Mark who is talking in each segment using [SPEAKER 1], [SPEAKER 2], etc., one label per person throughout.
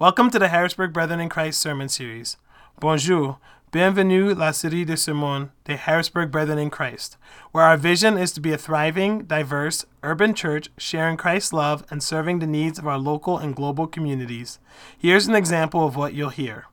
[SPEAKER 1] Welcome to the Harrisburg Brethren in Christ sermon series. Bonjour, bienvenue la série de sermons des Harrisburg Brethren in Christ, where our vision is to be a thriving, diverse, urban church sharing Christ's love and serving the needs of our local and global communities. Here's an example of what you'll hear.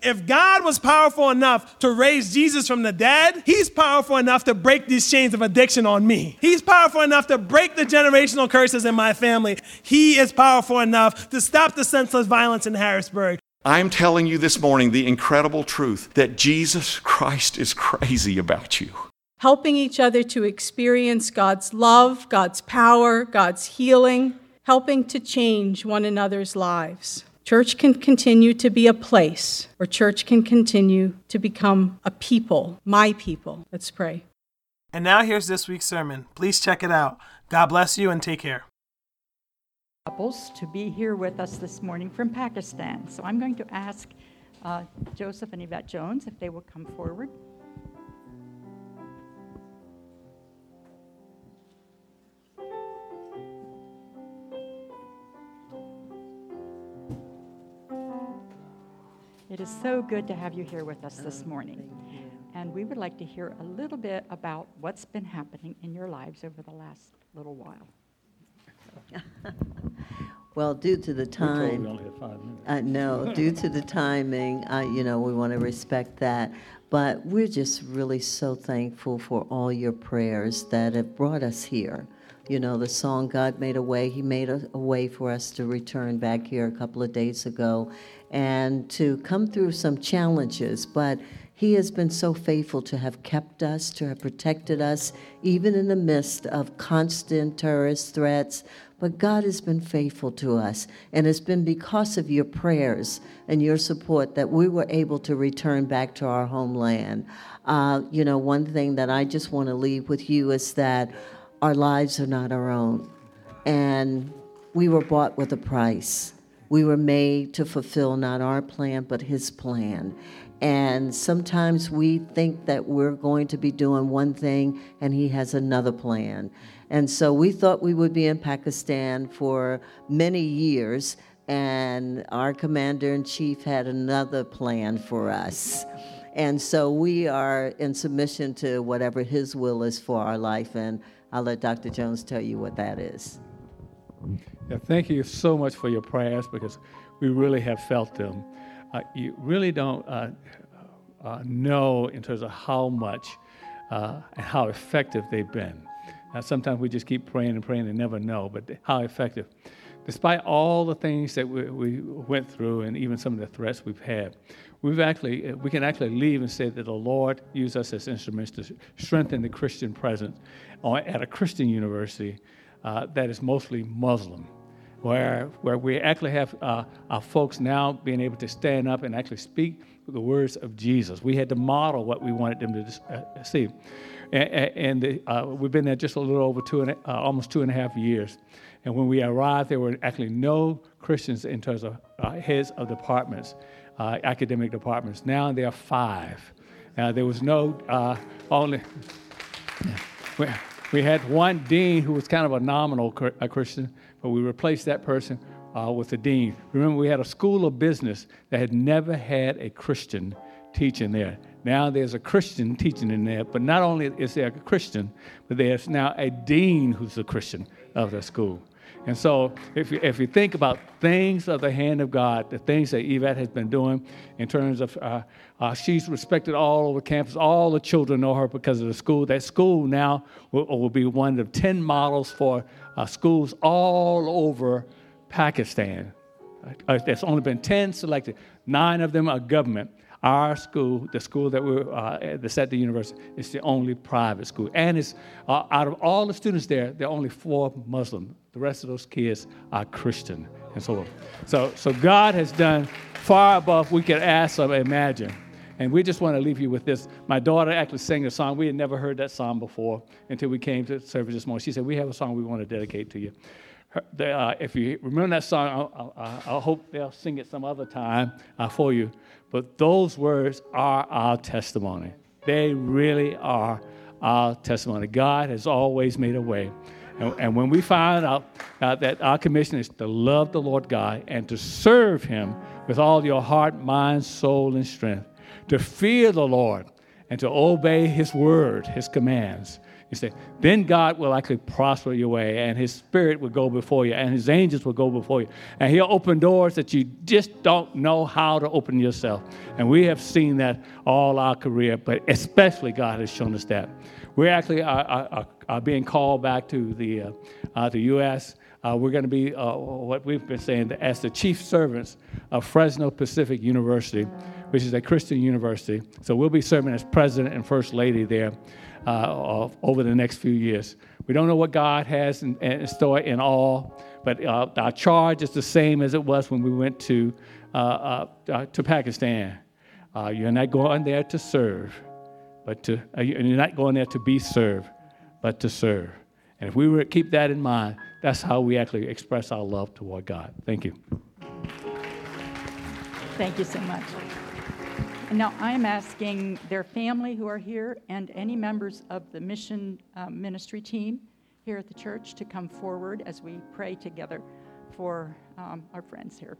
[SPEAKER 1] If God was powerful enough to raise Jesus from the dead, He's powerful enough to break these chains of addiction on me. He's powerful enough to break the generational curses in my family. He is powerful enough to stop the senseless violence in Harrisburg.
[SPEAKER 2] I'm telling you this morning the incredible truth that Jesus Christ is crazy about you.
[SPEAKER 3] Helping each other to experience God's love, God's power, God's healing, helping to change one another's lives. Church can continue to be a place, or church can continue to become a people, my people. Let's pray.
[SPEAKER 1] And now here's this week's sermon. Please check it out. God bless you and take care.
[SPEAKER 4] Couples to be here with us this morning from Pakistan. So I'm going to ask uh, Joseph and Yvette Jones if they will come forward. It is so good to have you here with us this morning. And we would like to hear a little bit about what's been happening in your lives over the last little while.
[SPEAKER 5] Well, due to the
[SPEAKER 6] We told we
[SPEAKER 5] time,
[SPEAKER 6] only had five minutes.
[SPEAKER 5] I know, due to the timing, I, you know, we want to respect that. But we're just really so thankful for all your prayers that have brought us here. You know, the song God Made a Way, He made a, a way for us to return back here a couple of days ago and to come through some challenges. But He has been so faithful to have kept us, to have protected us, even in the midst of constant terrorist threats. But God has been faithful to us, and it's been because of your prayers and your support that we were able to return back to our homeland. Uh, you know, one thing that I just want to leave with you is that our lives are not our own, and we were bought with a price. We were made to fulfill not our plan, but His plan. And sometimes we think that we're going to be doing one thing and He has another plan. And so we thought we would be in Pakistan for many years, and our commander in chief had another plan for us. And so we are in submission to whatever His will is for our life. And I'll let Dr. Jones tell you what that is.
[SPEAKER 6] Yeah, thank you so much for your prayers because we really have felt them. Uh, you really don't uh, uh, know in terms of how much uh, and how effective they've been. Uh, sometimes we just keep praying and praying and never know, but how effective. Despite all the things that we, we went through and even some of the threats we've had, we've actually, we can actually leave and say that the Lord used us as instruments to strengthen the Christian presence at a Christian university uh, that is mostly Muslim, where, where we actually have uh, our folks now being able to stand up and actually speak the words of Jesus. We had to model what we wanted them to uh, see. And, and the, uh, we've been there just a little over two and uh, almost two and a half years. And when we arrived, there were actually no Christians in terms of uh, heads of departments, uh, academic departments. Now there are five. Uh, there was no uh, only. We, we had one dean who was kind of a nominal a Christian, but we replaced that person uh, with a dean. Remember, we had a school of business that had never had a Christian teaching there. Now there's a Christian teaching in there, but not only is there a Christian, but there's now a dean who's a Christian of the school. And so, if you, if you think about things of the hand of God, the things that Yvette has been doing in terms of, uh, uh, she's respected all over campus. All the children know her because of the school. That school now will, will be one of 10 models for uh, schools all over Pakistan. Uh, there's only been 10 selected, nine of them are government. Our school, the school that we're uh, that's at the university, is the only private school. And it's uh, out of all the students there, there are only four Muslim. The rest of those kids are Christian and so on. So, so God has done far above we could ask or imagine. And we just want to leave you with this. My daughter actually sang a song. We had never heard that song before until we came to service this morning. She said, We have a song we want to dedicate to you. Her, the, uh, if you remember that song, I, I, I hope they'll sing it some other time uh, for you. But those words are our testimony. They really are our testimony. God has always made a way. And, and when we find out uh, that our commission is to love the Lord God and to serve Him with all your heart, mind, soul, and strength, to fear the Lord and to obey His word, His commands, you say, then God will actually prosper your way, and His Spirit will go before you, and His angels will go before you. And He'll open doors that you just don't know how to open yourself. And we have seen that all our career, but especially God has shown us that. We actually are, are, are being called back to the, uh, uh, the U.S. Uh, we're going to be uh, what we've been saying as the chief servants of Fresno Pacific University, which is a Christian university. So we'll be serving as president and first lady there uh, over the next few years. We don't know what God has in, in store in all, but uh, our charge is the same as it was when we went to, uh, uh, uh to Pakistan. Uh, you're not going there to serve, but to, you're not going there to be served, but to serve. And if we keep that in mind, that's how we actually express our love toward God. Thank you.
[SPEAKER 4] Thank you so much. And now I'm asking their family who are here and any members of the mission um, ministry team here at the church to come forward as we pray together for um, our friends here.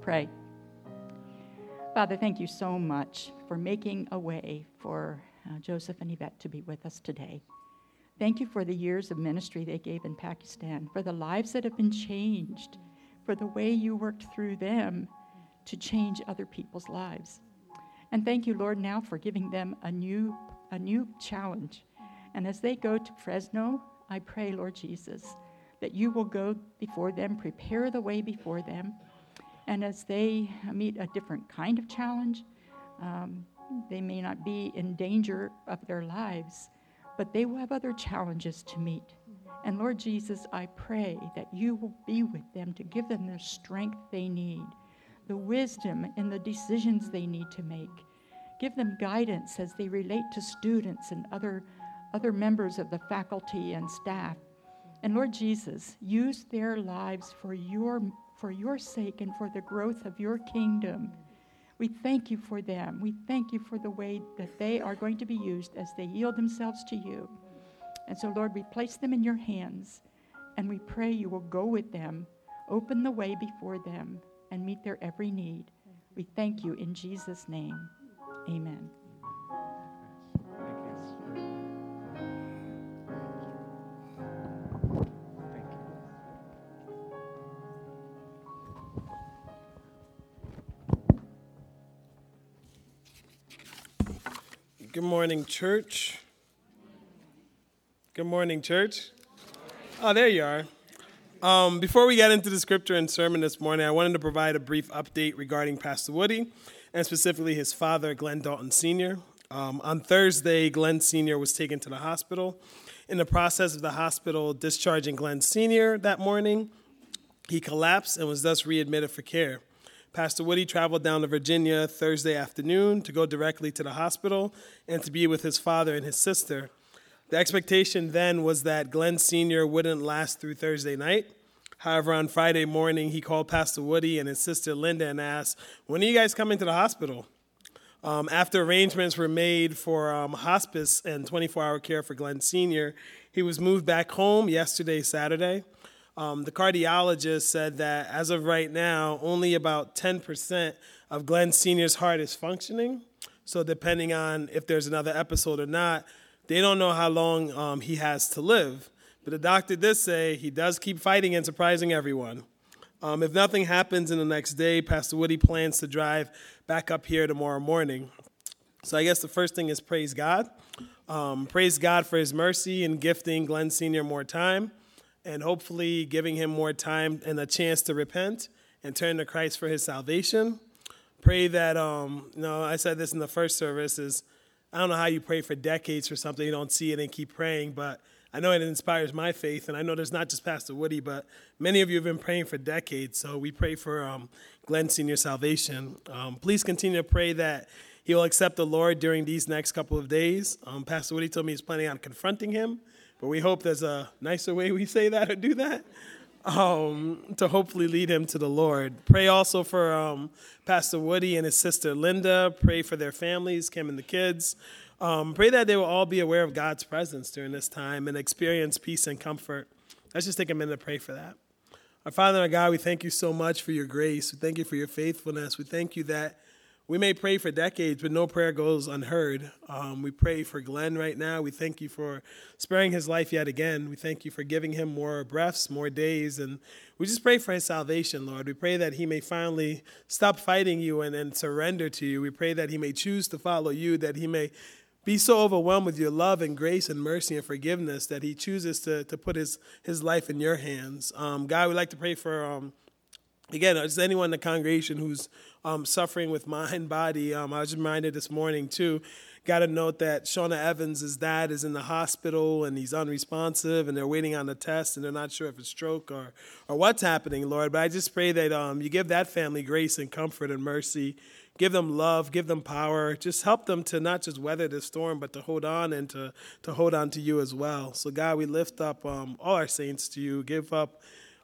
[SPEAKER 4] Pray. Father, thank you so much for making a way for uh, Joseph and Yvette to be with us today. Thank you for the years of ministry they gave in Pakistan, for the lives that have been changed, for the way you worked through them to change other people's lives. And thank you, Lord, now for giving them a new, a new challenge. And as they go to Fresno, I pray, Lord Jesus, that you will go before them, prepare the way before them and as they meet a different kind of challenge, um, they may not be in danger of their lives, but they will have other challenges to meet. And Lord Jesus, I pray that you will be with them to give them the strength they need, the wisdom in the decisions they need to make. Give them guidance as they relate to students and other, other members of the faculty and staff. And Lord Jesus, use their lives for your for your sake and for the growth of your kingdom. We thank you for them. We thank you for the way that they are going to be used as they yield themselves to you. And so, Lord, we place them in your hands and we pray you will go with them, open the way before them, and meet their every need. We thank you in Jesus' name. Amen.
[SPEAKER 1] Good morning, church. Good morning, church. Oh, there you are. Um, before we get into the scripture and sermon this morning, I wanted to provide a brief update regarding Pastor Woody and specifically his father, Glenn Dalton Sr. Um, on Thursday, Glenn Sr. was taken to the hospital. In the process of the hospital discharging Glenn Sr. that morning, he collapsed and was thus readmitted for care. Pastor Woody traveled down to Virginia Thursday afternoon to go directly to the hospital and to be with his father and his sister. The expectation then was that Glenn Sr. wouldn't last through Thursday night. However, on Friday morning, he called Pastor Woody and his sister Linda and asked, When are you guys coming to the hospital? Um, after arrangements were made for um, hospice and 24 hour care for Glenn Sr., he was moved back home yesterday, Saturday. Um, the cardiologist said that as of right now, only about 10% of Glenn Sr.'s heart is functioning. So, depending on if there's another episode or not, they don't know how long um, he has to live. But the doctor did say he does keep fighting and surprising everyone. Um, if nothing happens in the next day, Pastor Woody plans to drive back up here tomorrow morning. So I guess the first thing is praise God. Um, praise God for his mercy and gifting Glenn Sr. more time and hopefully giving him more time and a chance to repent and turn to Christ for his salvation. Pray that, um, you know, I said this in the first service is, I don't know how you pray for decades for something you don't see it and keep praying, but I know it inspires my faith, and I know there's not just Pastor Woody, but many of you have been praying for decades. So we pray for um, Glenn Senior salvation. Um, please continue to pray that he will accept the Lord during these next couple of days. Um, Pastor Woody told me he's planning on confronting him but we hope there's a nicer way we say that or do that um, to hopefully lead him to the Lord. Pray also for um, Pastor Woody and his sister Linda. Pray for their families, Kim and the kids. Um, pray that they will all be aware of God's presence during this time and experience peace and comfort. Let's just take a minute to pray for that. Our Father, and our God, we thank you so much for your grace. We thank you for your faithfulness. We thank you that we may pray for decades, but no prayer goes unheard. Um, we pray for Glenn right now. We thank you for sparing his life yet again. We thank you for giving him more breaths, more days. And we just pray for his salvation, Lord. We pray that he may finally stop fighting you and, and surrender to you. We pray that he may choose to follow you, that he may be so overwhelmed with your love and grace and mercy and forgiveness that he chooses to, to put his, his life in your hands. Um, God, we'd like to pray for, um, again, just anyone in the congregation who's um, suffering with mind, body. Um, I was reminded this morning, too. Got a note that Shauna Evans' dad is in the hospital and he's unresponsive and they're waiting on the test and they're not sure if it's stroke or, or what's happening, Lord. But I just pray that um, you give that family grace and comfort and mercy. Give them love, give them power. Just help them to not just weather the storm, but to hold on and to, to hold on to you as well. So, God, we lift up um, all our saints to you. Give up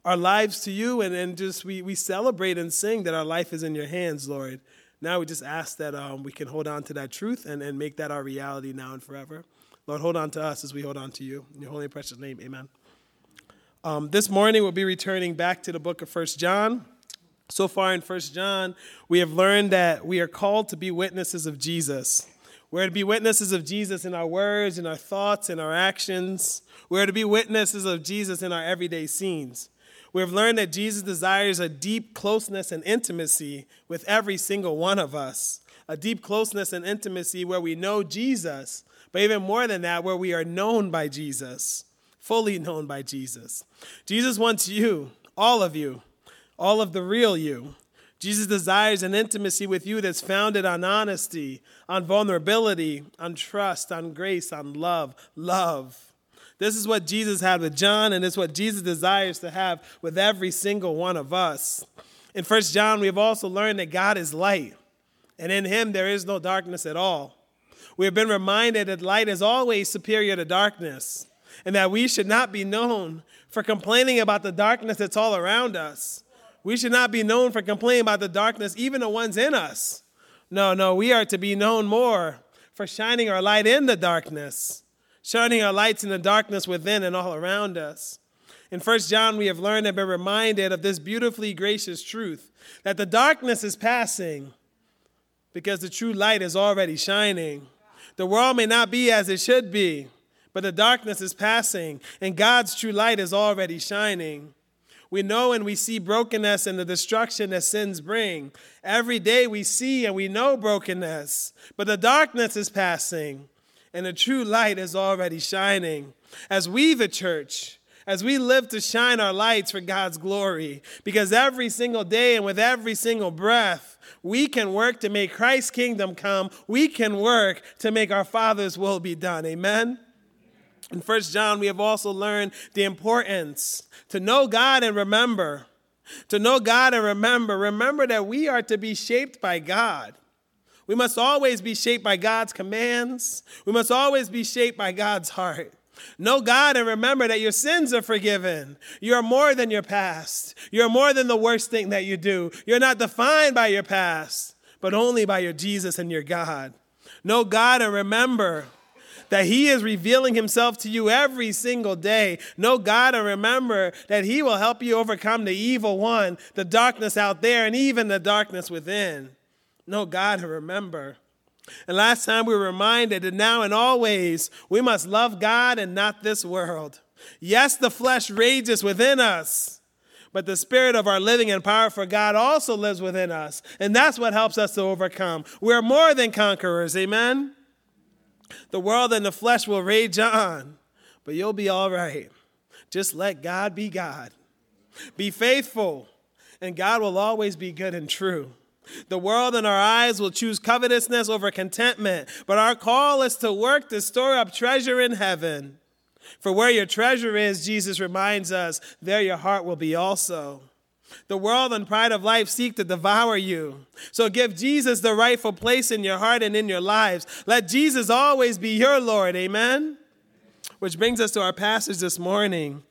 [SPEAKER 1] our lives to you and, and just we, we celebrate and sing that our life is in your hands, Lord. Now we just ask that um, we can hold on to that truth and, and make that our reality now and forever. Lord, hold on to us as we hold on to you. In your holy and precious name, amen. Um, this morning we'll be returning back to the book of First John. So far in First John, we have learned that we are called to be witnesses of Jesus. We're to be witnesses of Jesus in our words, in our thoughts, in our actions. We're to be witnesses of Jesus in our everyday scenes. We have learned that Jesus desires a deep closeness and intimacy with every single one of us. A deep closeness and intimacy where we know Jesus, but even more than that, where we are known by Jesus, fully known by Jesus. Jesus wants you, all of you, all of the real you. Jesus desires an intimacy with you that's founded on honesty, on vulnerability, on trust, on grace, on love. Love. This is what Jesus had with John, and it's what Jesus desires to have with every single one of us. In 1 John, we have also learned that God is light, and in him there is no darkness at all. We have been reminded that light is always superior to darkness, and that we should not be known for complaining about the darkness that's all around us. We should not be known for complaining about the darkness, even the ones in us. No, no, we are to be known more for shining our light in the darkness shining our lights in the darkness within and all around us. In 1 John, we have learned and been reminded of this beautifully gracious truth that the darkness is passing because the true light is already shining. The world may not be as it should be, but the darkness is passing and God's true light is already shining. We know and we see brokenness and the destruction that sins bring. Every day we see and we know brokenness, but the darkness is passing and the true light is already shining. As we, the church, as we live to shine our lights for God's glory, because every single day and with every single breath, we can work to make Christ's kingdom come. We can work to make our Father's will be done. Amen. In 1 John, we have also learned the importance to know God and remember. To know God and remember. Remember that we are to be shaped by God. We must always be shaped by God's commands. We must always be shaped by God's heart. Know God and remember that your sins are forgiven. You're more than your past. You're more than the worst thing that you do. You're not defined by your past, but only by your Jesus and your God. Know God and remember that He is revealing Himself to you every single day. Know God and remember that He will help you overcome the evil one, the darkness out there, and even the darkness within. Know God and remember. And last time we were reminded that now and always we must love God and not this world. Yes, the flesh rages within us, but the spirit of our living and power for God also lives within us. And that's what helps us to overcome. We're more than conquerors, amen? The world and the flesh will rage on, but you'll be all right. Just let God be God. Be faithful, and God will always be good and true. The world and our eyes will choose covetousness over contentment, but our call is to work to store up treasure in heaven. For where your treasure is, Jesus reminds us, there your heart will be also. The world and pride of life seek to devour you. So give Jesus the rightful place in your heart and in your lives. Let Jesus always be your Lord. Amen. Which brings us to our passage this morning.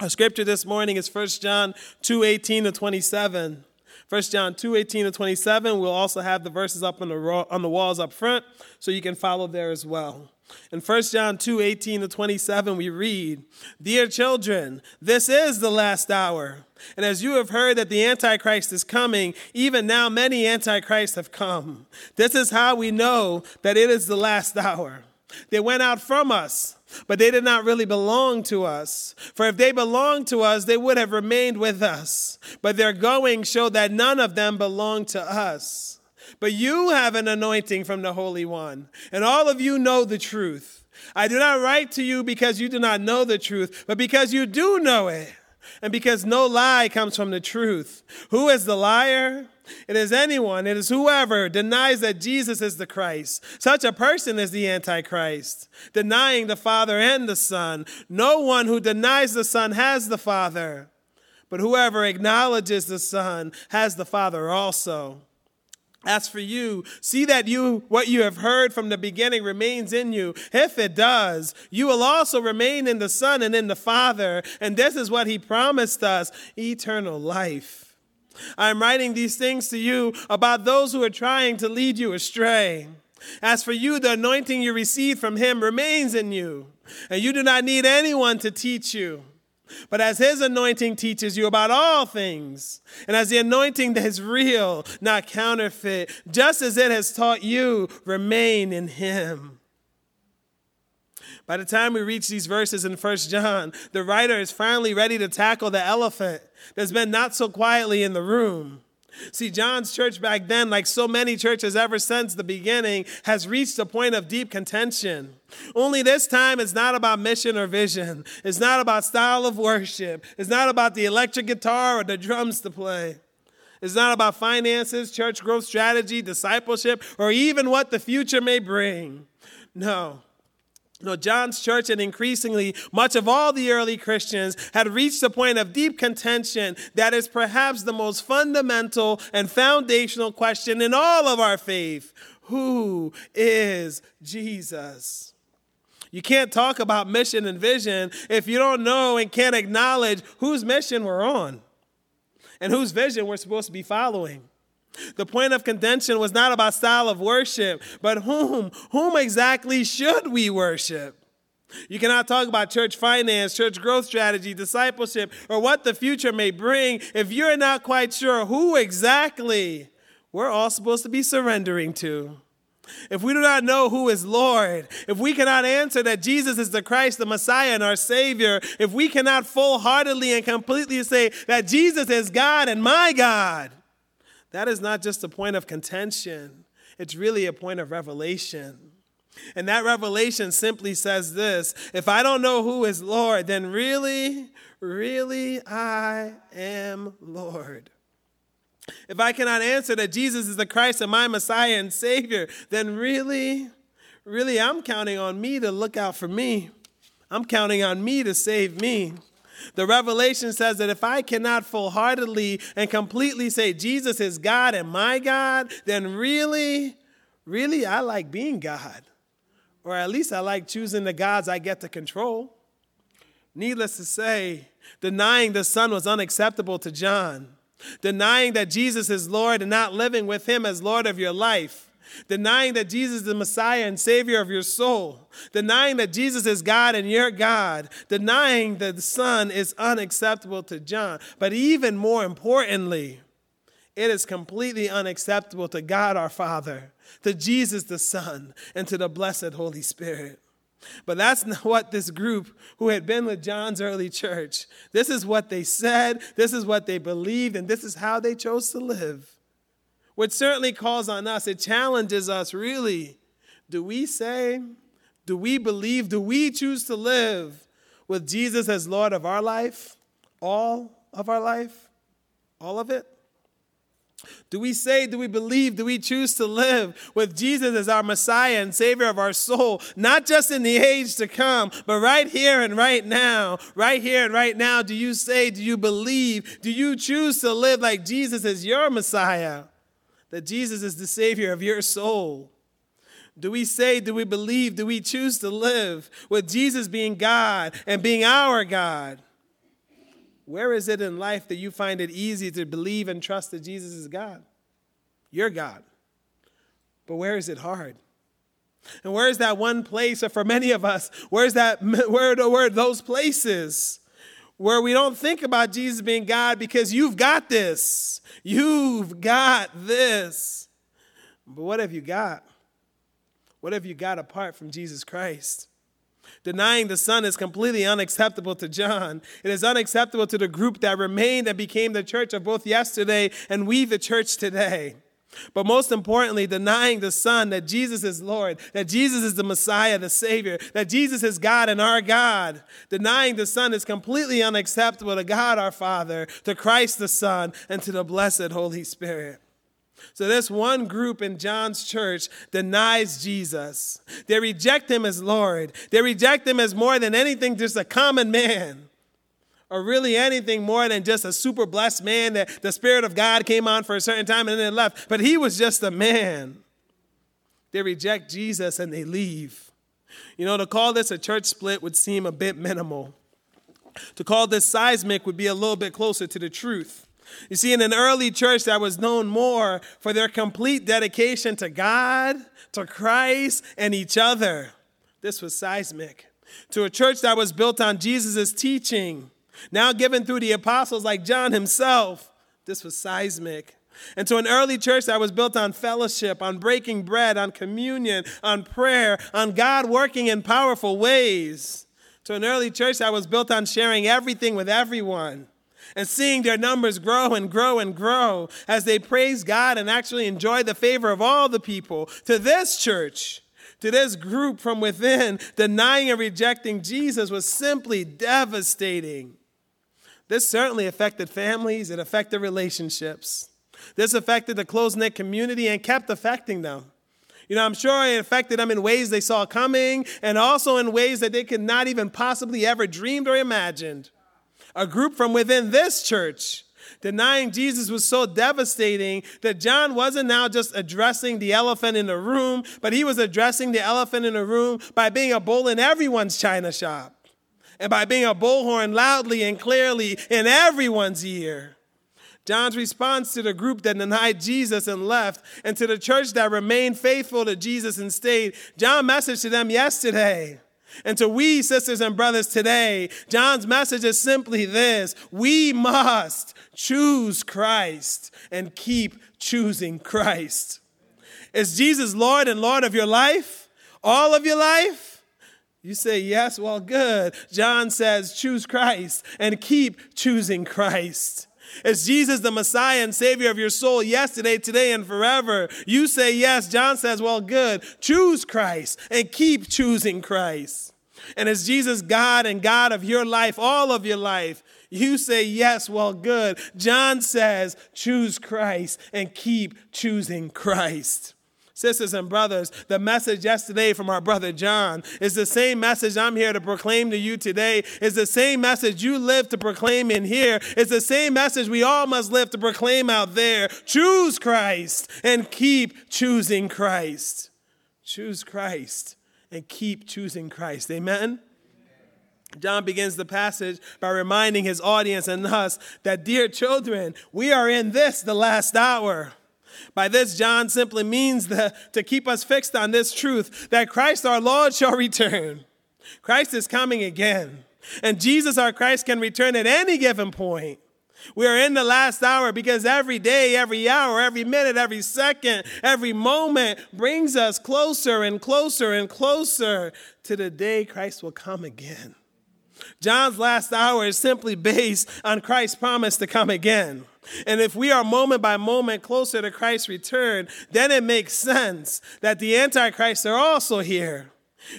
[SPEAKER 1] Our scripture this morning is 1 John 2 18 to 27. 1 John 2 18 to 27. We'll also have the verses up on the, on the walls up front so you can follow there as well. In 1 John 2 18 to 27, we read, Dear children, this is the last hour. And as you have heard that the Antichrist is coming, even now many Antichrists have come. This is how we know that it is the last hour. They went out from us, but they did not really belong to us. For if they belonged to us, they would have remained with us. But their going showed that none of them belonged to us. But you have an anointing from the Holy One, and all of you know the truth. I do not write to you because you do not know the truth, but because you do know it, and because no lie comes from the truth. Who is the liar? It is anyone, it is whoever denies that Jesus is the Christ. Such a person is the Antichrist, denying the Father and the Son. No one who denies the Son has the Father, but whoever acknowledges the Son has the Father also. As for you, see that you what you have heard from the beginning remains in you. If it does, you will also remain in the Son and in the Father. And this is what he promised us, eternal life. I am writing these things to you about those who are trying to lead you astray. As for you, the anointing you received from him remains in you, and you do not need anyone to teach you. But as his anointing teaches you about all things, and as the anointing that is real, not counterfeit, just as it has taught you, remain in him. By the time we reach these verses in 1 John, the writer is finally ready to tackle the elephant that's been not so quietly in the room. See, John's church back then, like so many churches ever since the beginning, has reached a point of deep contention. Only this time, it's not about mission or vision. It's not about style of worship. It's not about the electric guitar or the drums to play. It's not about finances, church growth strategy, discipleship, or even what the future may bring. No. You know, John's church and increasingly much of all the early Christians had reached a point of deep contention that is perhaps the most fundamental and foundational question in all of our faith. Who is Jesus? You can't talk about mission and vision if you don't know and can't acknowledge whose mission we're on and whose vision we're supposed to be following. The point of contention was not about style of worship, but whom? Whom exactly should we worship? You cannot talk about church finance, church growth strategy, discipleship, or what the future may bring if you're not quite sure who exactly we're all supposed to be surrendering to. If we do not know who is Lord, if we cannot answer that Jesus is the Christ, the Messiah, and our Savior, if we cannot full heartedly and completely say that Jesus is God and my God, that is not just a point of contention, it's really a point of revelation. And that revelation simply says this if I don't know who is Lord, then really, really, I am Lord. If I cannot answer that Jesus is the Christ and my Messiah and Savior, then really, really, I'm counting on me to look out for me. I'm counting on me to save me. The revelation says that if I cannot full heartedly and completely say Jesus is God and my God, then really, really, I like being God. Or at least I like choosing the gods I get to control. Needless to say, denying the Son was unacceptable to John. Denying that Jesus is Lord and not living with Him as Lord of your life denying that Jesus is the Messiah and Savior of your soul, denying that Jesus is God and your God, denying that the Son is unacceptable to John. But even more importantly, it is completely unacceptable to God our Father, to Jesus the Son, and to the blessed Holy Spirit. But that's not what this group who had been with John's early church, this is what they said, this is what they believed, and this is how they chose to live which certainly calls on us. It challenges us really. Do we say, do we believe, do we choose to live with Jesus as Lord of our life? All of our life? All of it? Do we say, do we believe, do we choose to live with Jesus as our Messiah and Savior of our soul, not just in the age to come, but right here and right now? Right here and right now, do you say, do you believe, do you choose to live like Jesus as your Messiah? That Jesus is the Savior of your soul? Do we say, do we believe, do we choose to live with Jesus being God and being our God? Where is it in life that you find it easy to believe and trust that Jesus is God? Your God. But where is it hard? And where is that one place, or for many of us, where's that, where, where are those places where we don't think about Jesus being God because you've got this. You've got this. But what have you got? What have you got apart from Jesus Christ? Denying the Son is completely unacceptable to John. It is unacceptable to the group that remained and became the church of both yesterday and we, the church today. But most importantly, denying the Son that Jesus is Lord, that Jesus is the Messiah, the Savior, that Jesus is God and our God. Denying the Son is completely unacceptable to God our Father, to Christ the Son, and to the blessed Holy Spirit. So, this one group in John's church denies Jesus. They reject him as Lord. They reject him as more than anything, just a common man or really anything more than just a super blessed man that the Spirit of God came on for a certain time and then left. But he was just a man. They reject Jesus and they leave. You know, to call this a church split would seem a bit minimal. To call this seismic would be a little bit closer to the truth. You see, in an early church that was known more for their complete dedication to God, to Christ, and each other, this was seismic. To a church that was built on Jesus' teaching, now given through the apostles like John himself. This was seismic. And to an early church that was built on fellowship, on breaking bread, on communion, on prayer, on God working in powerful ways. To an early church that was built on sharing everything with everyone and seeing their numbers grow and grow and grow as they praise God and actually enjoy the favor of all the people. To this church, to this group from within, denying and rejecting Jesus was simply devastating. This certainly affected families, it affected relationships. This affected the close knit community and kept affecting them. You know, I'm sure it affected them in ways they saw coming and also in ways that they could not even possibly ever dreamed or imagined. A group from within this church denying Jesus was so devastating that John wasn't now just addressing the elephant in the room, but he was addressing the elephant in the room by being a bull in everyone's china shop and by being a bullhorn loudly and clearly in everyone's ear. John's response to the group that denied Jesus and left, and to the church that remained faithful to Jesus and stayed, John message to them yesterday. And to we, sisters and brothers, today, John's message is simply this we must choose Christ and keep choosing Christ. Is Jesus Lord and Lord of your life? All of your life? You say, yes, well, good. John says, choose Christ and keep choosing Christ. Is Jesus the Messiah and Savior of your soul yesterday, today, and forever? You say yes. John says, well, good. Choose Christ and keep choosing Christ. And is Jesus God and God of your life, all of your life? You say yes, well, good. John says, choose Christ and keep choosing Christ. Sisters and brothers, the message yesterday from our brother John is the same message I'm here to proclaim to you today. Is the same message you live to proclaim in here. It's the same message we all must live to proclaim out there. Choose Christ and keep choosing Christ. Choose Christ and keep choosing Christ. Amen. John begins the passage by reminding his audience and us that, dear children, we are in this, the last hour. By this, John simply means the, to keep us fixed on this truth that Christ our Lord shall return. Christ is coming again. And Jesus our Christ can return at any given point. We are in the last hour because every day, every hour, every minute, every second, every moment brings us closer and closer and closer to the day Christ will come again. John's last hour is simply based on Christ's promise to come again. And if we are moment by moment closer to Christ's return, then it makes sense that the Antichrists are also here.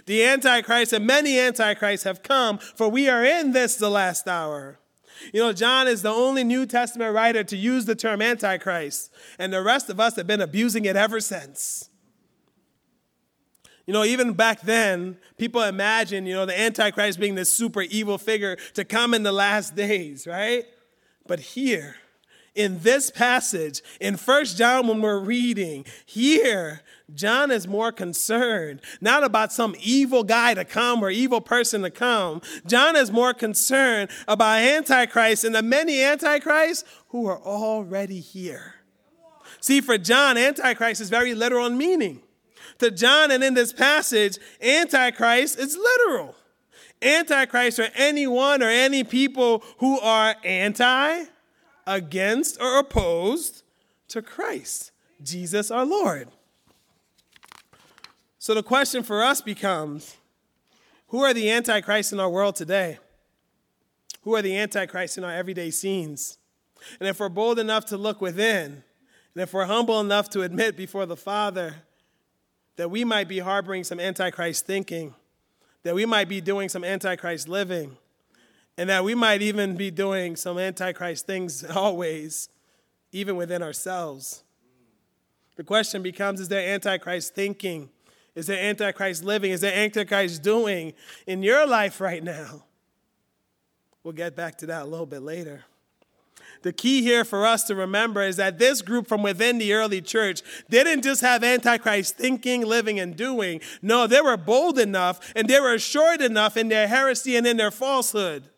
[SPEAKER 1] The Antichrist and many Antichrists have come, for we are in this, the last hour. You know, John is the only New Testament writer to use the term Antichrist, and the rest of us have been abusing it ever since. You know, even back then, people imagine, you know, the Antichrist being this super evil figure to come in the last days, right? But here, in this passage, in First John, when we're reading, here, John is more concerned not about some evil guy to come or evil person to come. John is more concerned about Antichrist and the many Antichrists who are already here. See, for John, Antichrist is very literal in meaning. To John, and in this passage, Antichrist is literal. Antichrist are anyone or any people who are anti, against, or opposed to Christ, Jesus our Lord. So the question for us becomes who are the antichrists in our world today? Who are the antichrists in our everyday scenes? And if we're bold enough to look within, and if we're humble enough to admit before the Father that we might be harboring some antichrist thinking, that we might be doing some antichrist living, and that we might even be doing some antichrist things always, even within ourselves. The question becomes is there antichrist thinking? Is there antichrist living? Is there antichrist doing in your life right now? We'll get back to that a little bit later. The key here for us to remember is that this group from within the early church didn't just have Antichrist thinking, living, and doing. No, they were bold enough and they were assured enough in their heresy and in their falsehood.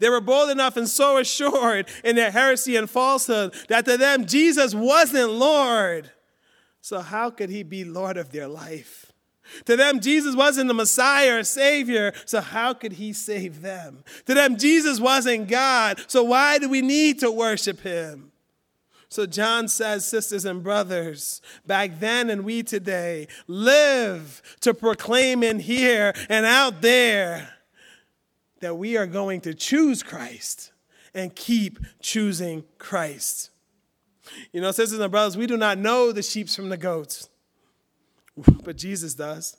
[SPEAKER 1] They were bold enough and so assured in their heresy and falsehood that to them Jesus wasn't Lord. So, how could he be Lord of their life? To them, Jesus wasn't the Messiah or Savior, so how could He save them? To them, Jesus wasn't God, so why do we need to worship Him? So John says, sisters and brothers, back then and we today, live to proclaim in here and out there that we are going to choose Christ and keep choosing Christ. You know, sisters and brothers, we do not know the sheep from the goats. but Jesus does.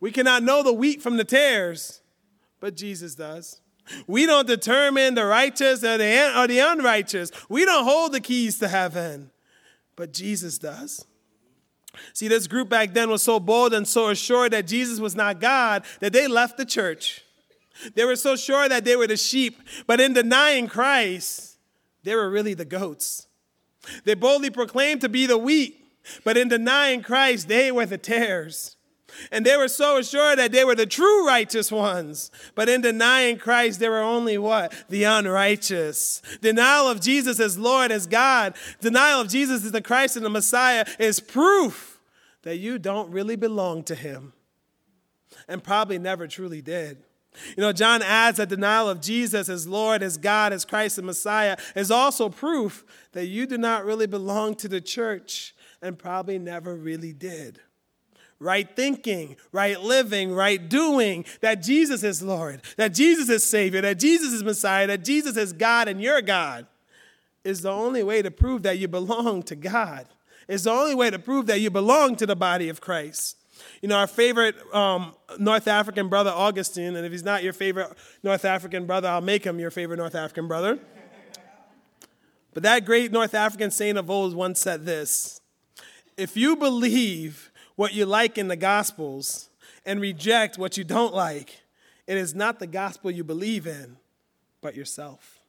[SPEAKER 1] We cannot know the wheat from the tares, but Jesus does. We don't determine the righteous or the, or the unrighteous. We don't hold the keys to heaven, but Jesus does. See, this group back then was so bold and so assured that Jesus was not God that they left the church. They were so sure that they were the sheep, but in denying Christ, they were really the goats. They boldly proclaimed to be the wheat, but in denying Christ, they were the tares. And they were so assured that they were the true righteous ones. But in denying Christ, they were only what? The unrighteous. Denial of Jesus as Lord, as God, denial of Jesus as the Christ and the Messiah is proof that you don't really belong to Him and probably never truly did. You know, John adds that denial of Jesus as Lord, as God, as Christ and Messiah is also proof that you do not really belong to the church and probably never really did. Right thinking, right living, right doing, that Jesus is Lord, that Jesus is Savior, that Jesus is Messiah, that Jesus is God and your God is the only way to prove that you belong to God. It's the only way to prove that you belong to the body of Christ. You know, our favorite um, North African brother, Augustine, and if he's not your favorite North African brother, I'll make him your favorite North African brother. But that great North African saint of old once said this if you believe what you like in the Gospels and reject what you don't like, it is not the gospel you believe in, but yourself.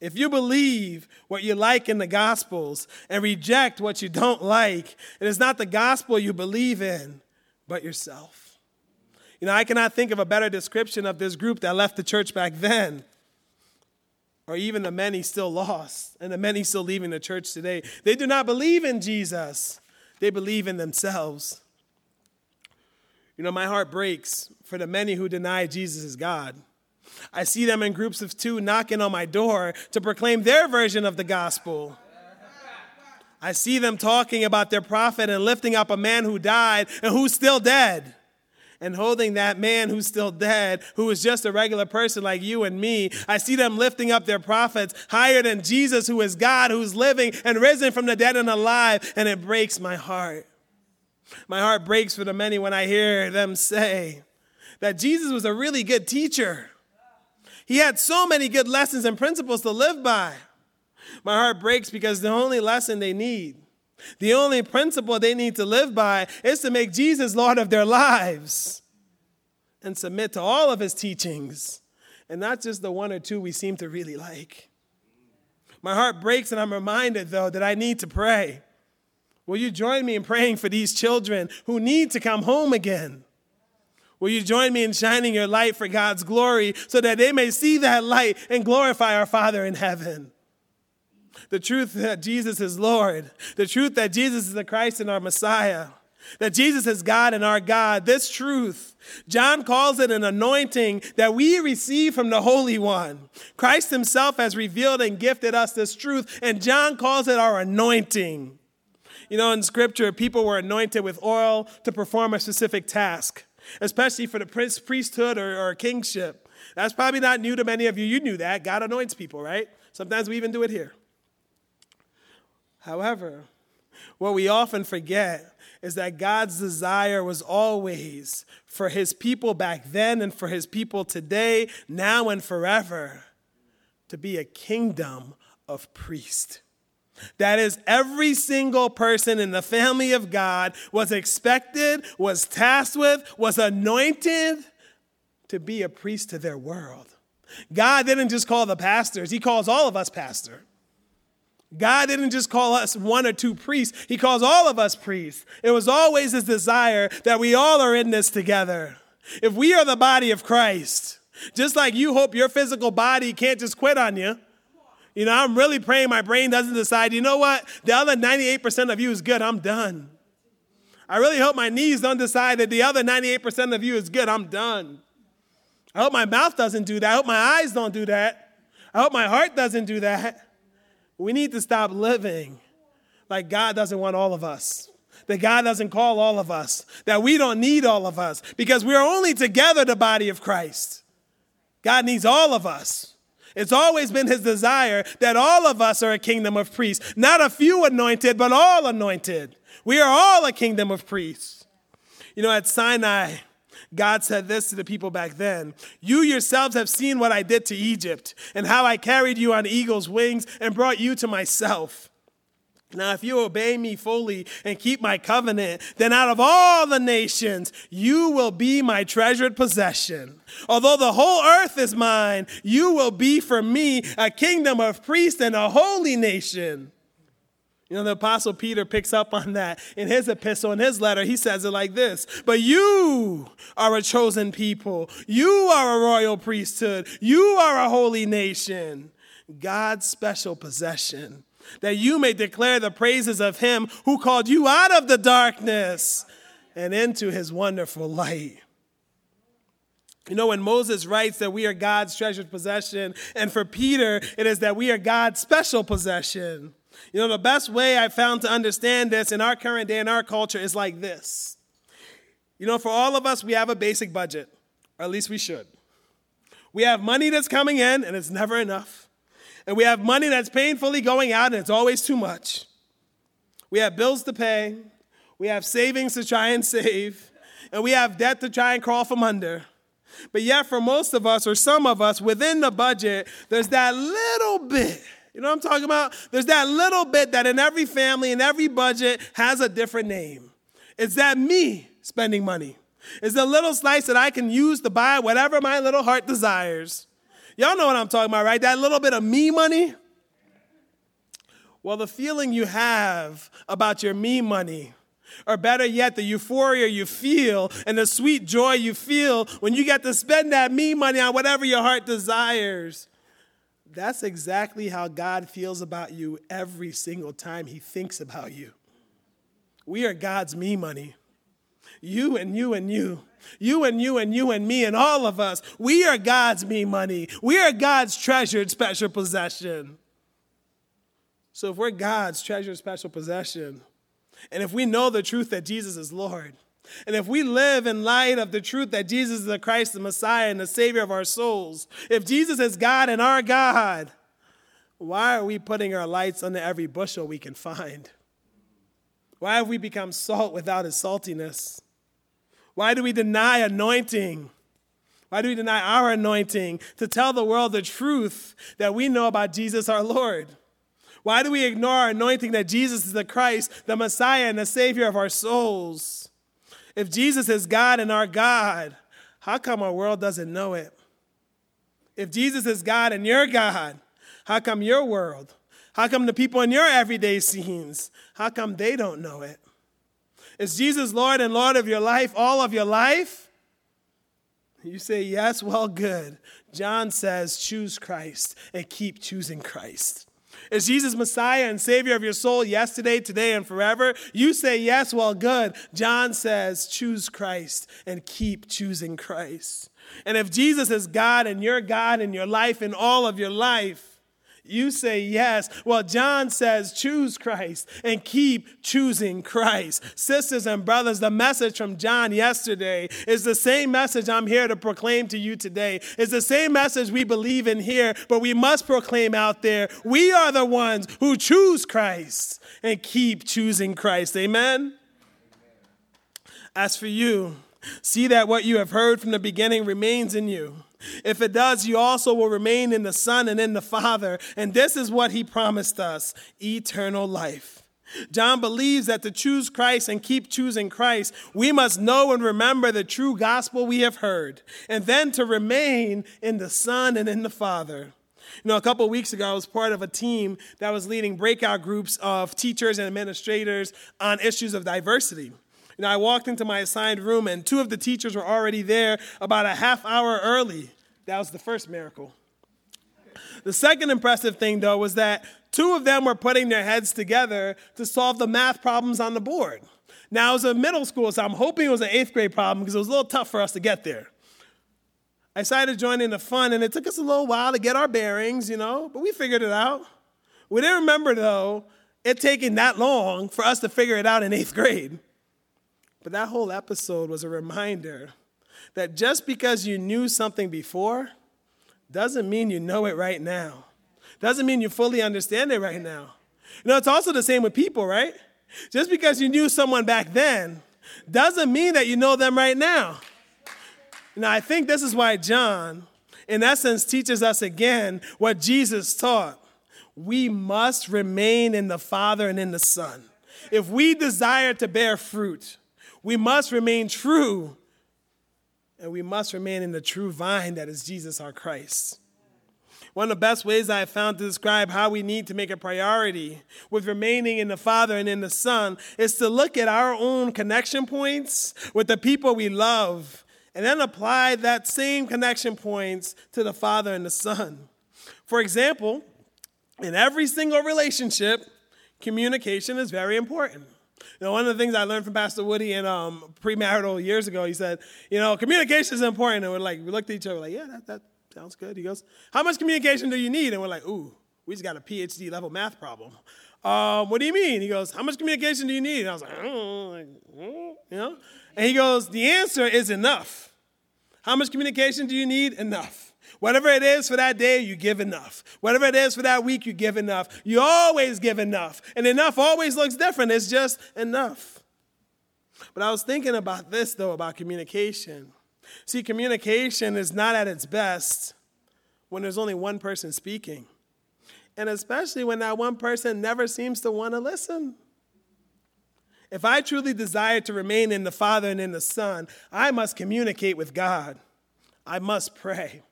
[SPEAKER 1] If you believe what you like in the Gospels and reject what you don't like, it is not the gospel you believe in, but yourself. You know, I cannot think of a better description of this group that left the church back then or even the many still lost and the many still leaving the church today. They do not believe in Jesus, they believe in themselves. You know, my heart breaks for the many who deny Jesus is God. I see them in groups of two knocking on my door to proclaim their version of the gospel. I see them talking about their prophet and lifting up a man who died and who's still dead and holding that man who's still dead, who is just a regular person like you and me. I see them lifting up their prophets higher than Jesus, who is God, who's living and risen from the dead and alive, and it breaks my heart. My heart breaks for the many when I hear them say that Jesus was a really good teacher. He had so many good lessons and principles to live by. My heart breaks because the only lesson they need the only principle they need to live by is to make Jesus Lord of their lives and submit to all of his teachings and not just the one or two we seem to really like. My heart breaks, and I'm reminded, though, that I need to pray. Will you join me in praying for these children who need to come home again? Will you join me in shining your light for God's glory so that they may see that light and glorify our Father in heaven? The truth that Jesus is Lord, the truth that Jesus is the Christ and our Messiah, that Jesus is God and our God, this truth, John calls it an anointing that we receive from the Holy One. Christ Himself has revealed and gifted us this truth, and John calls it our anointing. You know, in Scripture, people were anointed with oil to perform a specific task especially for the prince, priesthood or, or kingship. That's probably not new to many of you. You knew that. God anoints people, right? Sometimes we even do it here. However, what we often forget is that God's desire was always for his people back then and for his people today, now and forever, to be a kingdom of priests. That is, every single person in the family of God was expected, was tasked with, was anointed to be a priest to their world. God didn't just call the pastors, He calls all of us pastor. God didn't just call us one or two priests, He calls all of us priests. It was always His desire that we all are in this together. If we are the body of Christ, just like you hope your physical body can't just quit on you, you know, I'm really praying my brain doesn't decide, you know what? The other 98% of you is good. I'm done. I really hope my knees don't decide that the other 98% of you is good. I'm done. I hope my mouth doesn't do that. I hope my eyes don't do that. I hope my heart doesn't do that. We need to stop living like God doesn't want all of us. That God doesn't call all of us. That we don't need all of us because we're only together the body of Christ. God needs all of us. It's always been his desire that all of us are a kingdom of priests, not a few anointed, but all anointed. We are all a kingdom of priests. You know, at Sinai, God said this to the people back then You yourselves have seen what I did to Egypt, and how I carried you on eagle's wings and brought you to myself. Now, if you obey me fully and keep my covenant, then out of all the nations, you will be my treasured possession. Although the whole earth is mine, you will be for me a kingdom of priests and a holy nation. You know, the Apostle Peter picks up on that in his epistle, in his letter. He says it like this But you are a chosen people, you are a royal priesthood, you are a holy nation, God's special possession that you may declare the praises of him who called you out of the darkness and into his wonderful light. You know, when Moses writes that we are God's treasured possession, and for Peter, it is that we are God's special possession. You know, the best way I found to understand this in our current day in our culture is like this. You know, for all of us, we have a basic budget, or at least we should. We have money that's coming in, and it's never enough and we have money that's painfully going out and it's always too much. We have bills to pay, we have savings to try and save, and we have debt to try and crawl from under. But yet, for most of us, or some of us, within the budget, there's that little bit. You know what I'm talking about? There's that little bit that in every family, in every budget, has a different name. It's that me spending money. It's the little slice that I can use to buy whatever my little heart desires. Y'all know what I'm talking about, right? That little bit of me money. Well, the feeling you have about your me money, or better yet, the euphoria you feel and the sweet joy you feel when you get to spend that me money on whatever your heart desires. That's exactly how God feels about you every single time He thinks about you. We are God's me money. You and you and you. You and you and you and me and all of us, we are God's me money. We are God's treasured special possession. So if we're God's treasured special possession, and if we know the truth that Jesus is Lord, and if we live in light of the truth that Jesus is the Christ, the Messiah, and the Savior of our souls, if Jesus is God and our God, why are we putting our lights under every bushel we can find? Why have we become salt without its saltiness? Why do we deny anointing? Why do we deny our anointing to tell the world the truth that we know about Jesus our Lord? Why do we ignore our anointing that Jesus is the Christ, the Messiah, and the Savior of our souls? If Jesus is God and our God, how come our world doesn't know it? If Jesus is God and your God, how come your world How come the people in your everyday scenes, how come they don't know it? Is Jesus Lord and Lord of your life, all of your life? You say, yes, well, good. John says, choose Christ and keep choosing Christ. Is Jesus Messiah and Savior of your soul yesterday, today, and forever? You say yes, well, good. John says, choose Christ and keep choosing Christ. And if Jesus is God and your God in your life, in all of your life, you say yes. Well, John says choose Christ and keep choosing Christ. Sisters and brothers, the message from John yesterday is the same message I'm here to proclaim to you today. It's the same message we believe in here, but we must proclaim out there. We are the ones who choose Christ and keep choosing Christ. Amen? As for you, see that what you have heard from the beginning remains in you. If it does, you also will remain in the Son and in the Father. And this is what he promised us eternal life. John believes that to choose Christ and keep choosing Christ, we must know and remember the true gospel we have heard, and then to remain in the Son and in the Father. You know, a couple weeks ago, I was part of a team that was leading breakout groups of teachers and administrators on issues of diversity. Know, I walked into my assigned room and two of the teachers were already there about a half hour early. That was the first miracle. The second impressive thing, though, was that two of them were putting their heads together to solve the math problems on the board. Now, it was a middle school, so I'm hoping it was an eighth grade problem because it was a little tough for us to get there. I decided to join in the fun, and it took us a little while to get our bearings, you know, but we figured it out. We didn't remember, though, it taking that long for us to figure it out in eighth grade. But that whole episode was a reminder that just because you knew something before doesn't mean you know it right now. Doesn't mean you fully understand it right now. You know, it's also the same with people, right? Just because you knew someone back then doesn't mean that you know them right now. Now, I think this is why John, in essence, teaches us again what Jesus taught. We must remain in the Father and in the Son. If we desire to bear fruit, we must remain true, and we must remain in the true vine that is Jesus our Christ. One of the best ways I have found to describe how we need to make a priority with remaining in the Father and in the Son is to look at our own connection points with the people we love and then apply that same connection points to the Father and the Son. For example, in every single relationship, communication is very important. You know, one of the things I learned from Pastor Woody in um, premarital years ago, he said, you know, communication is important. And we're like, we looked at each other, like, yeah, that, that sounds good. He goes, how much communication do you need? And we're like, ooh, we just got a PhD level math problem. Um, what do you mean? He goes, how much communication do you need? And I was like, know, like, mm, you know? And he goes, the answer is enough. How much communication do you need? Enough. Whatever it is for that day, you give enough. Whatever it is for that week, you give enough. You always give enough. And enough always looks different. It's just enough. But I was thinking about this, though, about communication. See, communication is not at its best when there's only one person speaking. And especially when that one person never seems to want to listen. If I truly desire to remain in the Father and in the Son, I must communicate with God. I must pray.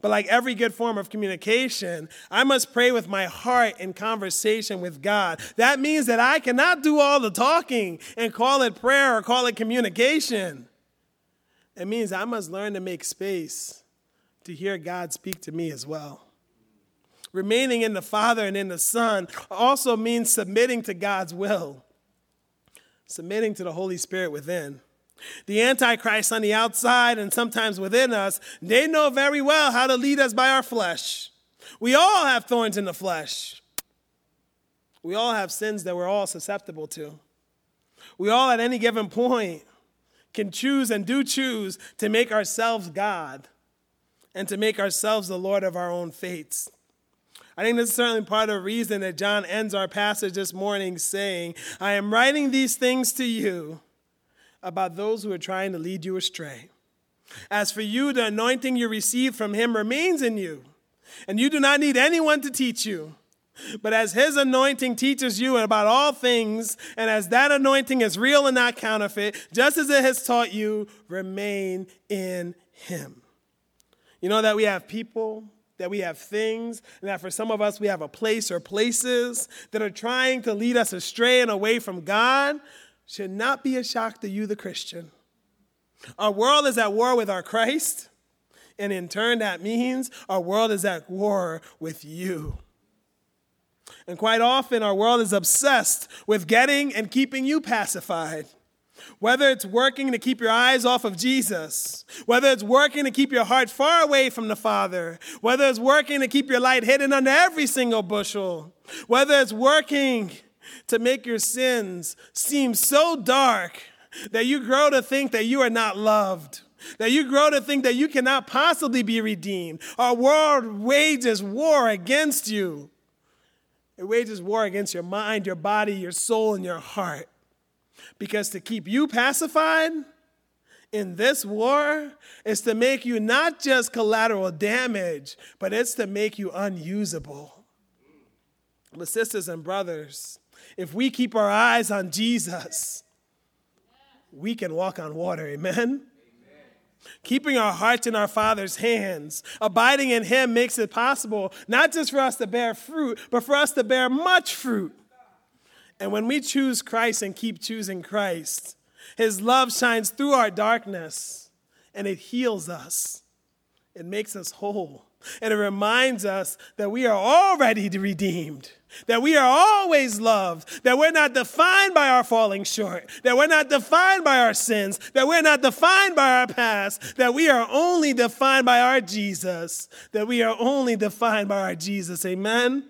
[SPEAKER 1] But like every good form of communication, I must pray with my heart in conversation with God. That means that I cannot do all the talking and call it prayer or call it communication. It means I must learn to make space to hear God speak to me as well. Remaining in the Father and in the Son also means submitting to God's will, submitting to the Holy Spirit within. The Antichrist on the outside and sometimes within us, they know very well how to lead us by our flesh. We all have thorns in the flesh. We all have sins that we're all susceptible to. We all, at any given point, can choose and do choose to make ourselves God and to make ourselves the Lord of our own fates. I think this is certainly part of the reason that John ends our passage this morning saying, I am writing these things to you about those who are trying to lead you astray. As for you, the anointing you received from him remains in you, and you do not need anyone to teach you. But as his anointing teaches you about all things, and as that anointing is real and not counterfeit, just as it has taught you, remain in him. You know that we have people that we have things, and that for some of us we have a place or places that are trying to lead us astray and away from God should not be a shock to you, the Christian. Our world is at war with our Christ, and in turn, that means our world is at war with you. And quite often, our world is obsessed with getting and keeping you pacified. Whether it's working to keep your eyes off of Jesus, whether it's working to keep your heart far away from the Father, whether it's working to keep your light hidden under every single bushel, whether it's working to make your sins seem so dark that you grow to think that you are not loved, that you grow to think that you cannot possibly be redeemed. Our world wages war against you. It wages war against your mind, your body, your soul, and your heart. Because to keep you pacified in this war is to make you not just collateral damage, but it's to make you unusable. But, sisters and brothers, if we keep our eyes on Jesus, we can walk on water. Amen? Keeping our hearts in our Father's hands, abiding in Him makes it possible not just for us to bear fruit, but for us to bear much fruit. And when we choose Christ and keep choosing Christ, His love shines through our darkness and it heals us. It makes us whole. And it reminds us that we are already redeemed, that we are always loved, that we're not defined by our falling short, that we're not defined by our sins, that we're not defined by our past, that we are only defined by our Jesus, that we are only defined by our Jesus. Amen?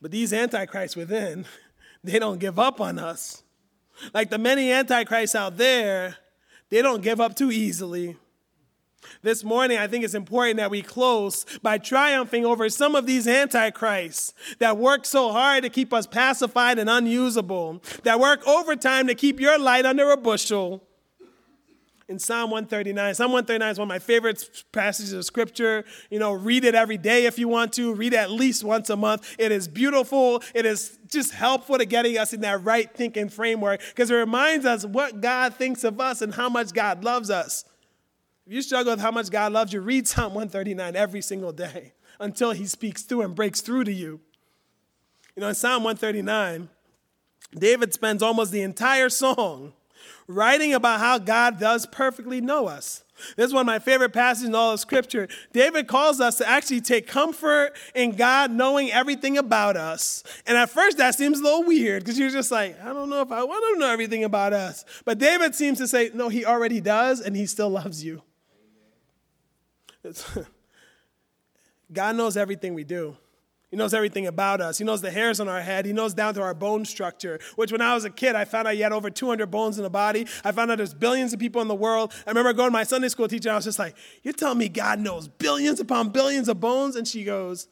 [SPEAKER 1] But these antichrists within, they don't give up on us. Like the many antichrists out there, they don't give up too easily. This morning, I think it's important that we close by triumphing over some of these antichrists that work so hard to keep us pacified and unusable, that work overtime to keep your light under a bushel, in Psalm 139. Psalm 139 is one of my favorite passages of scripture. You know, read it every day if you want to. Read it at least once a month. It is beautiful. It is just helpful to getting us in that right thinking framework because it reminds us what God thinks of us and how much God loves us. If you struggle with how much God loves you, read Psalm 139 every single day until he speaks through and breaks through to you. You know, in Psalm 139, David spends almost the entire song writing about how God does perfectly know us. This is one of my favorite passages in all of Scripture. David calls us to actually take comfort in God knowing everything about us. And at first, that seems a little weird because you're just like, I don't know if I want to know everything about us. But David seems to say, no, he already does, and he still loves you. God knows everything we do. He knows everything about us. He knows the hairs on our head. He knows down to our bone structure, which when I was a kid, I found out you had over 200 bones in the body. I found out there's billions of people in the world. I remember going to my Sunday school teacher, I was just like, You're telling me God knows billions upon billions of bones? And she goes,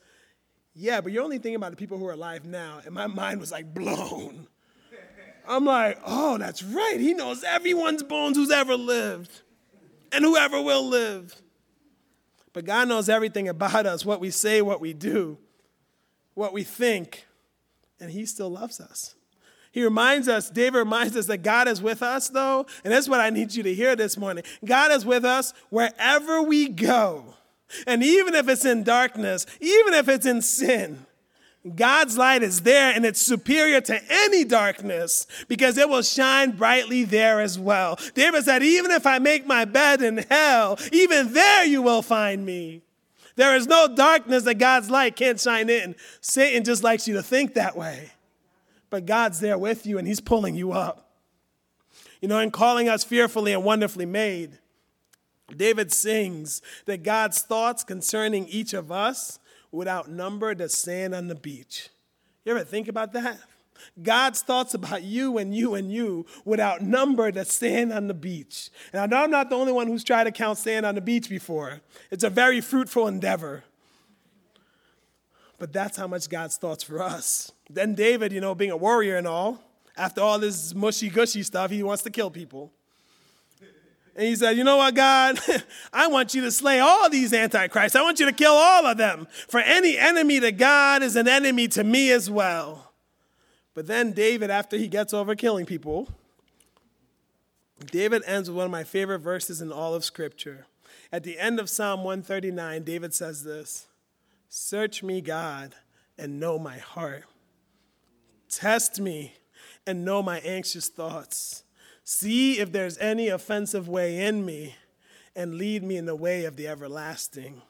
[SPEAKER 1] Yeah, but you're only thinking about the people who are alive now. And my mind was like blown. I'm like, Oh, that's right. He knows everyone's bones who's ever lived and whoever will live. But God knows everything about us, what we say, what we do what we think, and He still loves us. He reminds us, David reminds us that God is with us, though, and that's what I need you to hear this morning. God is with us wherever we go. And even if it's in darkness, even if it's in sin, God's light is there and it's superior to any darkness because it will shine brightly there as well. David said, Even if I make my bed in hell, even there you will find me. There is no darkness that God's light can't shine in. Satan just likes you to think that way. But God's there with you and he's pulling you up. You know, in calling us fearfully and wonderfully made, David sings that God's thoughts concerning each of us would outnumber the sand on the beach. You ever think about that? God's thoughts about you and you and you would outnumber the sand on the beach. And I know I'm not the only one who's tried to count sand on the beach before. It's a very fruitful endeavor. But that's how much God's thoughts for us. Then David, you know, being a warrior and all, after all this mushy gushy stuff, he wants to kill people. And he said, You know what, God? I want you to slay all these antichrists. I want you to kill all of them. For any enemy to God is an enemy to me as well. But then David, after he gets over killing people, David ends with one of my favorite verses in all of Scripture. At the end of Psalm 139, David says this Search me, God, and know my heart. Test me and know my anxious thoughts. See if there's any offensive way in me, and lead me in the way of the everlasting.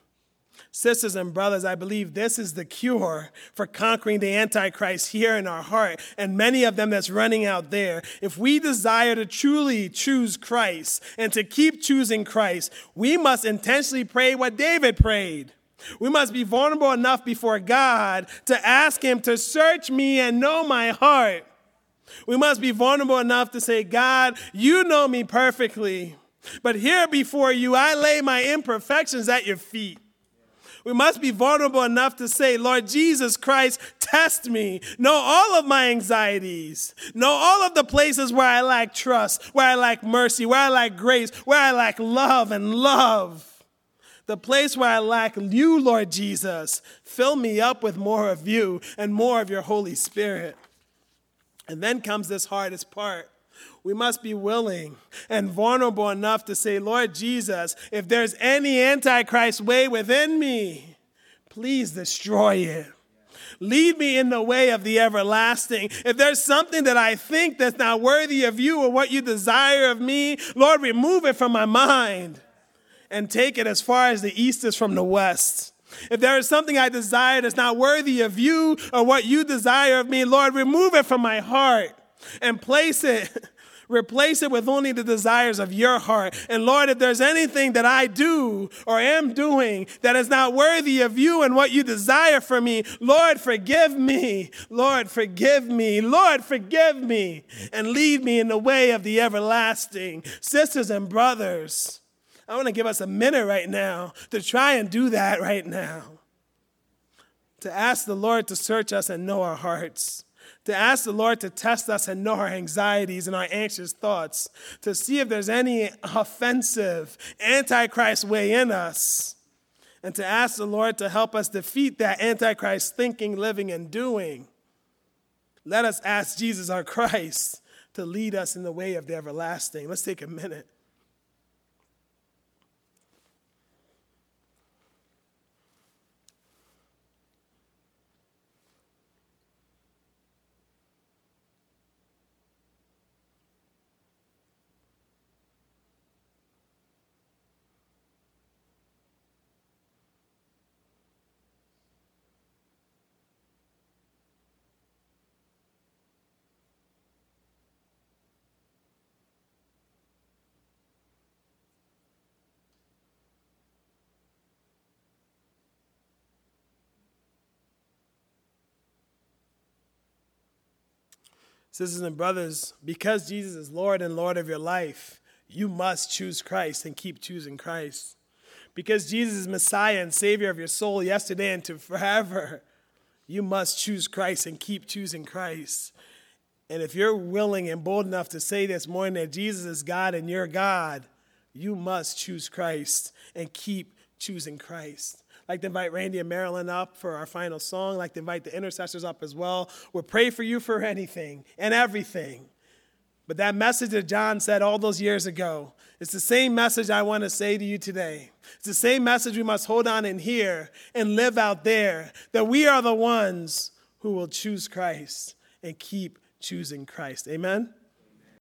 [SPEAKER 1] Sisters and brothers, I believe this is the cure for conquering the Antichrist here in our heart and many of them that's running out there. If we desire to truly choose Christ and to keep choosing Christ, we must intentionally pray what David prayed. We must be vulnerable enough before God to ask Him to search me and know my heart. We must be vulnerable enough to say, God, you know me perfectly, but here before you, I lay my imperfections at your feet. We must be vulnerable enough to say, Lord Jesus Christ, test me. Know all of my anxieties. Know all of the places where I lack trust, where I lack mercy, where I lack grace, where I lack love and love. The place where I lack you, Lord Jesus, fill me up with more of you and more of your Holy Spirit. And then comes this hardest part. We must be willing and vulnerable enough to say, Lord Jesus, if there's any Antichrist way within me, please destroy it. Lead me in the way of the everlasting. If there's something that I think that's not worthy of you or what you desire of me, Lord, remove it from my mind and take it as far as the east is from the west. If there is something I desire that's not worthy of you or what you desire of me, Lord, remove it from my heart and place it, replace it with only the desires of your heart. And Lord, if there's anything that I do or am doing that is not worthy of you and what you desire for me, Lord, forgive me. Lord, forgive me. Lord, forgive me and lead me in the way of the everlasting. Sisters and brothers, I want to give us a minute right now to try and do that right now. To ask the Lord to search us and know our hearts. To ask the Lord to test us and know our anxieties and our anxious thoughts. To see if there's any offensive, antichrist way in us. And to ask the Lord to help us defeat that antichrist thinking, living, and doing. Let us ask Jesus, our Christ, to lead us in the way of the everlasting. Let's take a minute. Sisters and brothers, because Jesus is Lord and Lord of your life, you must choose Christ and keep choosing Christ. Because Jesus is Messiah and Savior of your soul yesterday and to forever, you must choose Christ and keep choosing Christ. And if your willing and bold enough to say this morning that Jesus is God and you're God, you must choose Christ and keep choosing Christ. Like to invite Randy and Marilyn up for our final song. Like to invite the intercessors up as well. We'll pray for you for anything and everything. But that message that John said all those years ago, it's the same message I want to say to you today. It's the same message we must hold on and hear and live out there that we are the ones who will choose Christ and keep choosing Christ. Amen?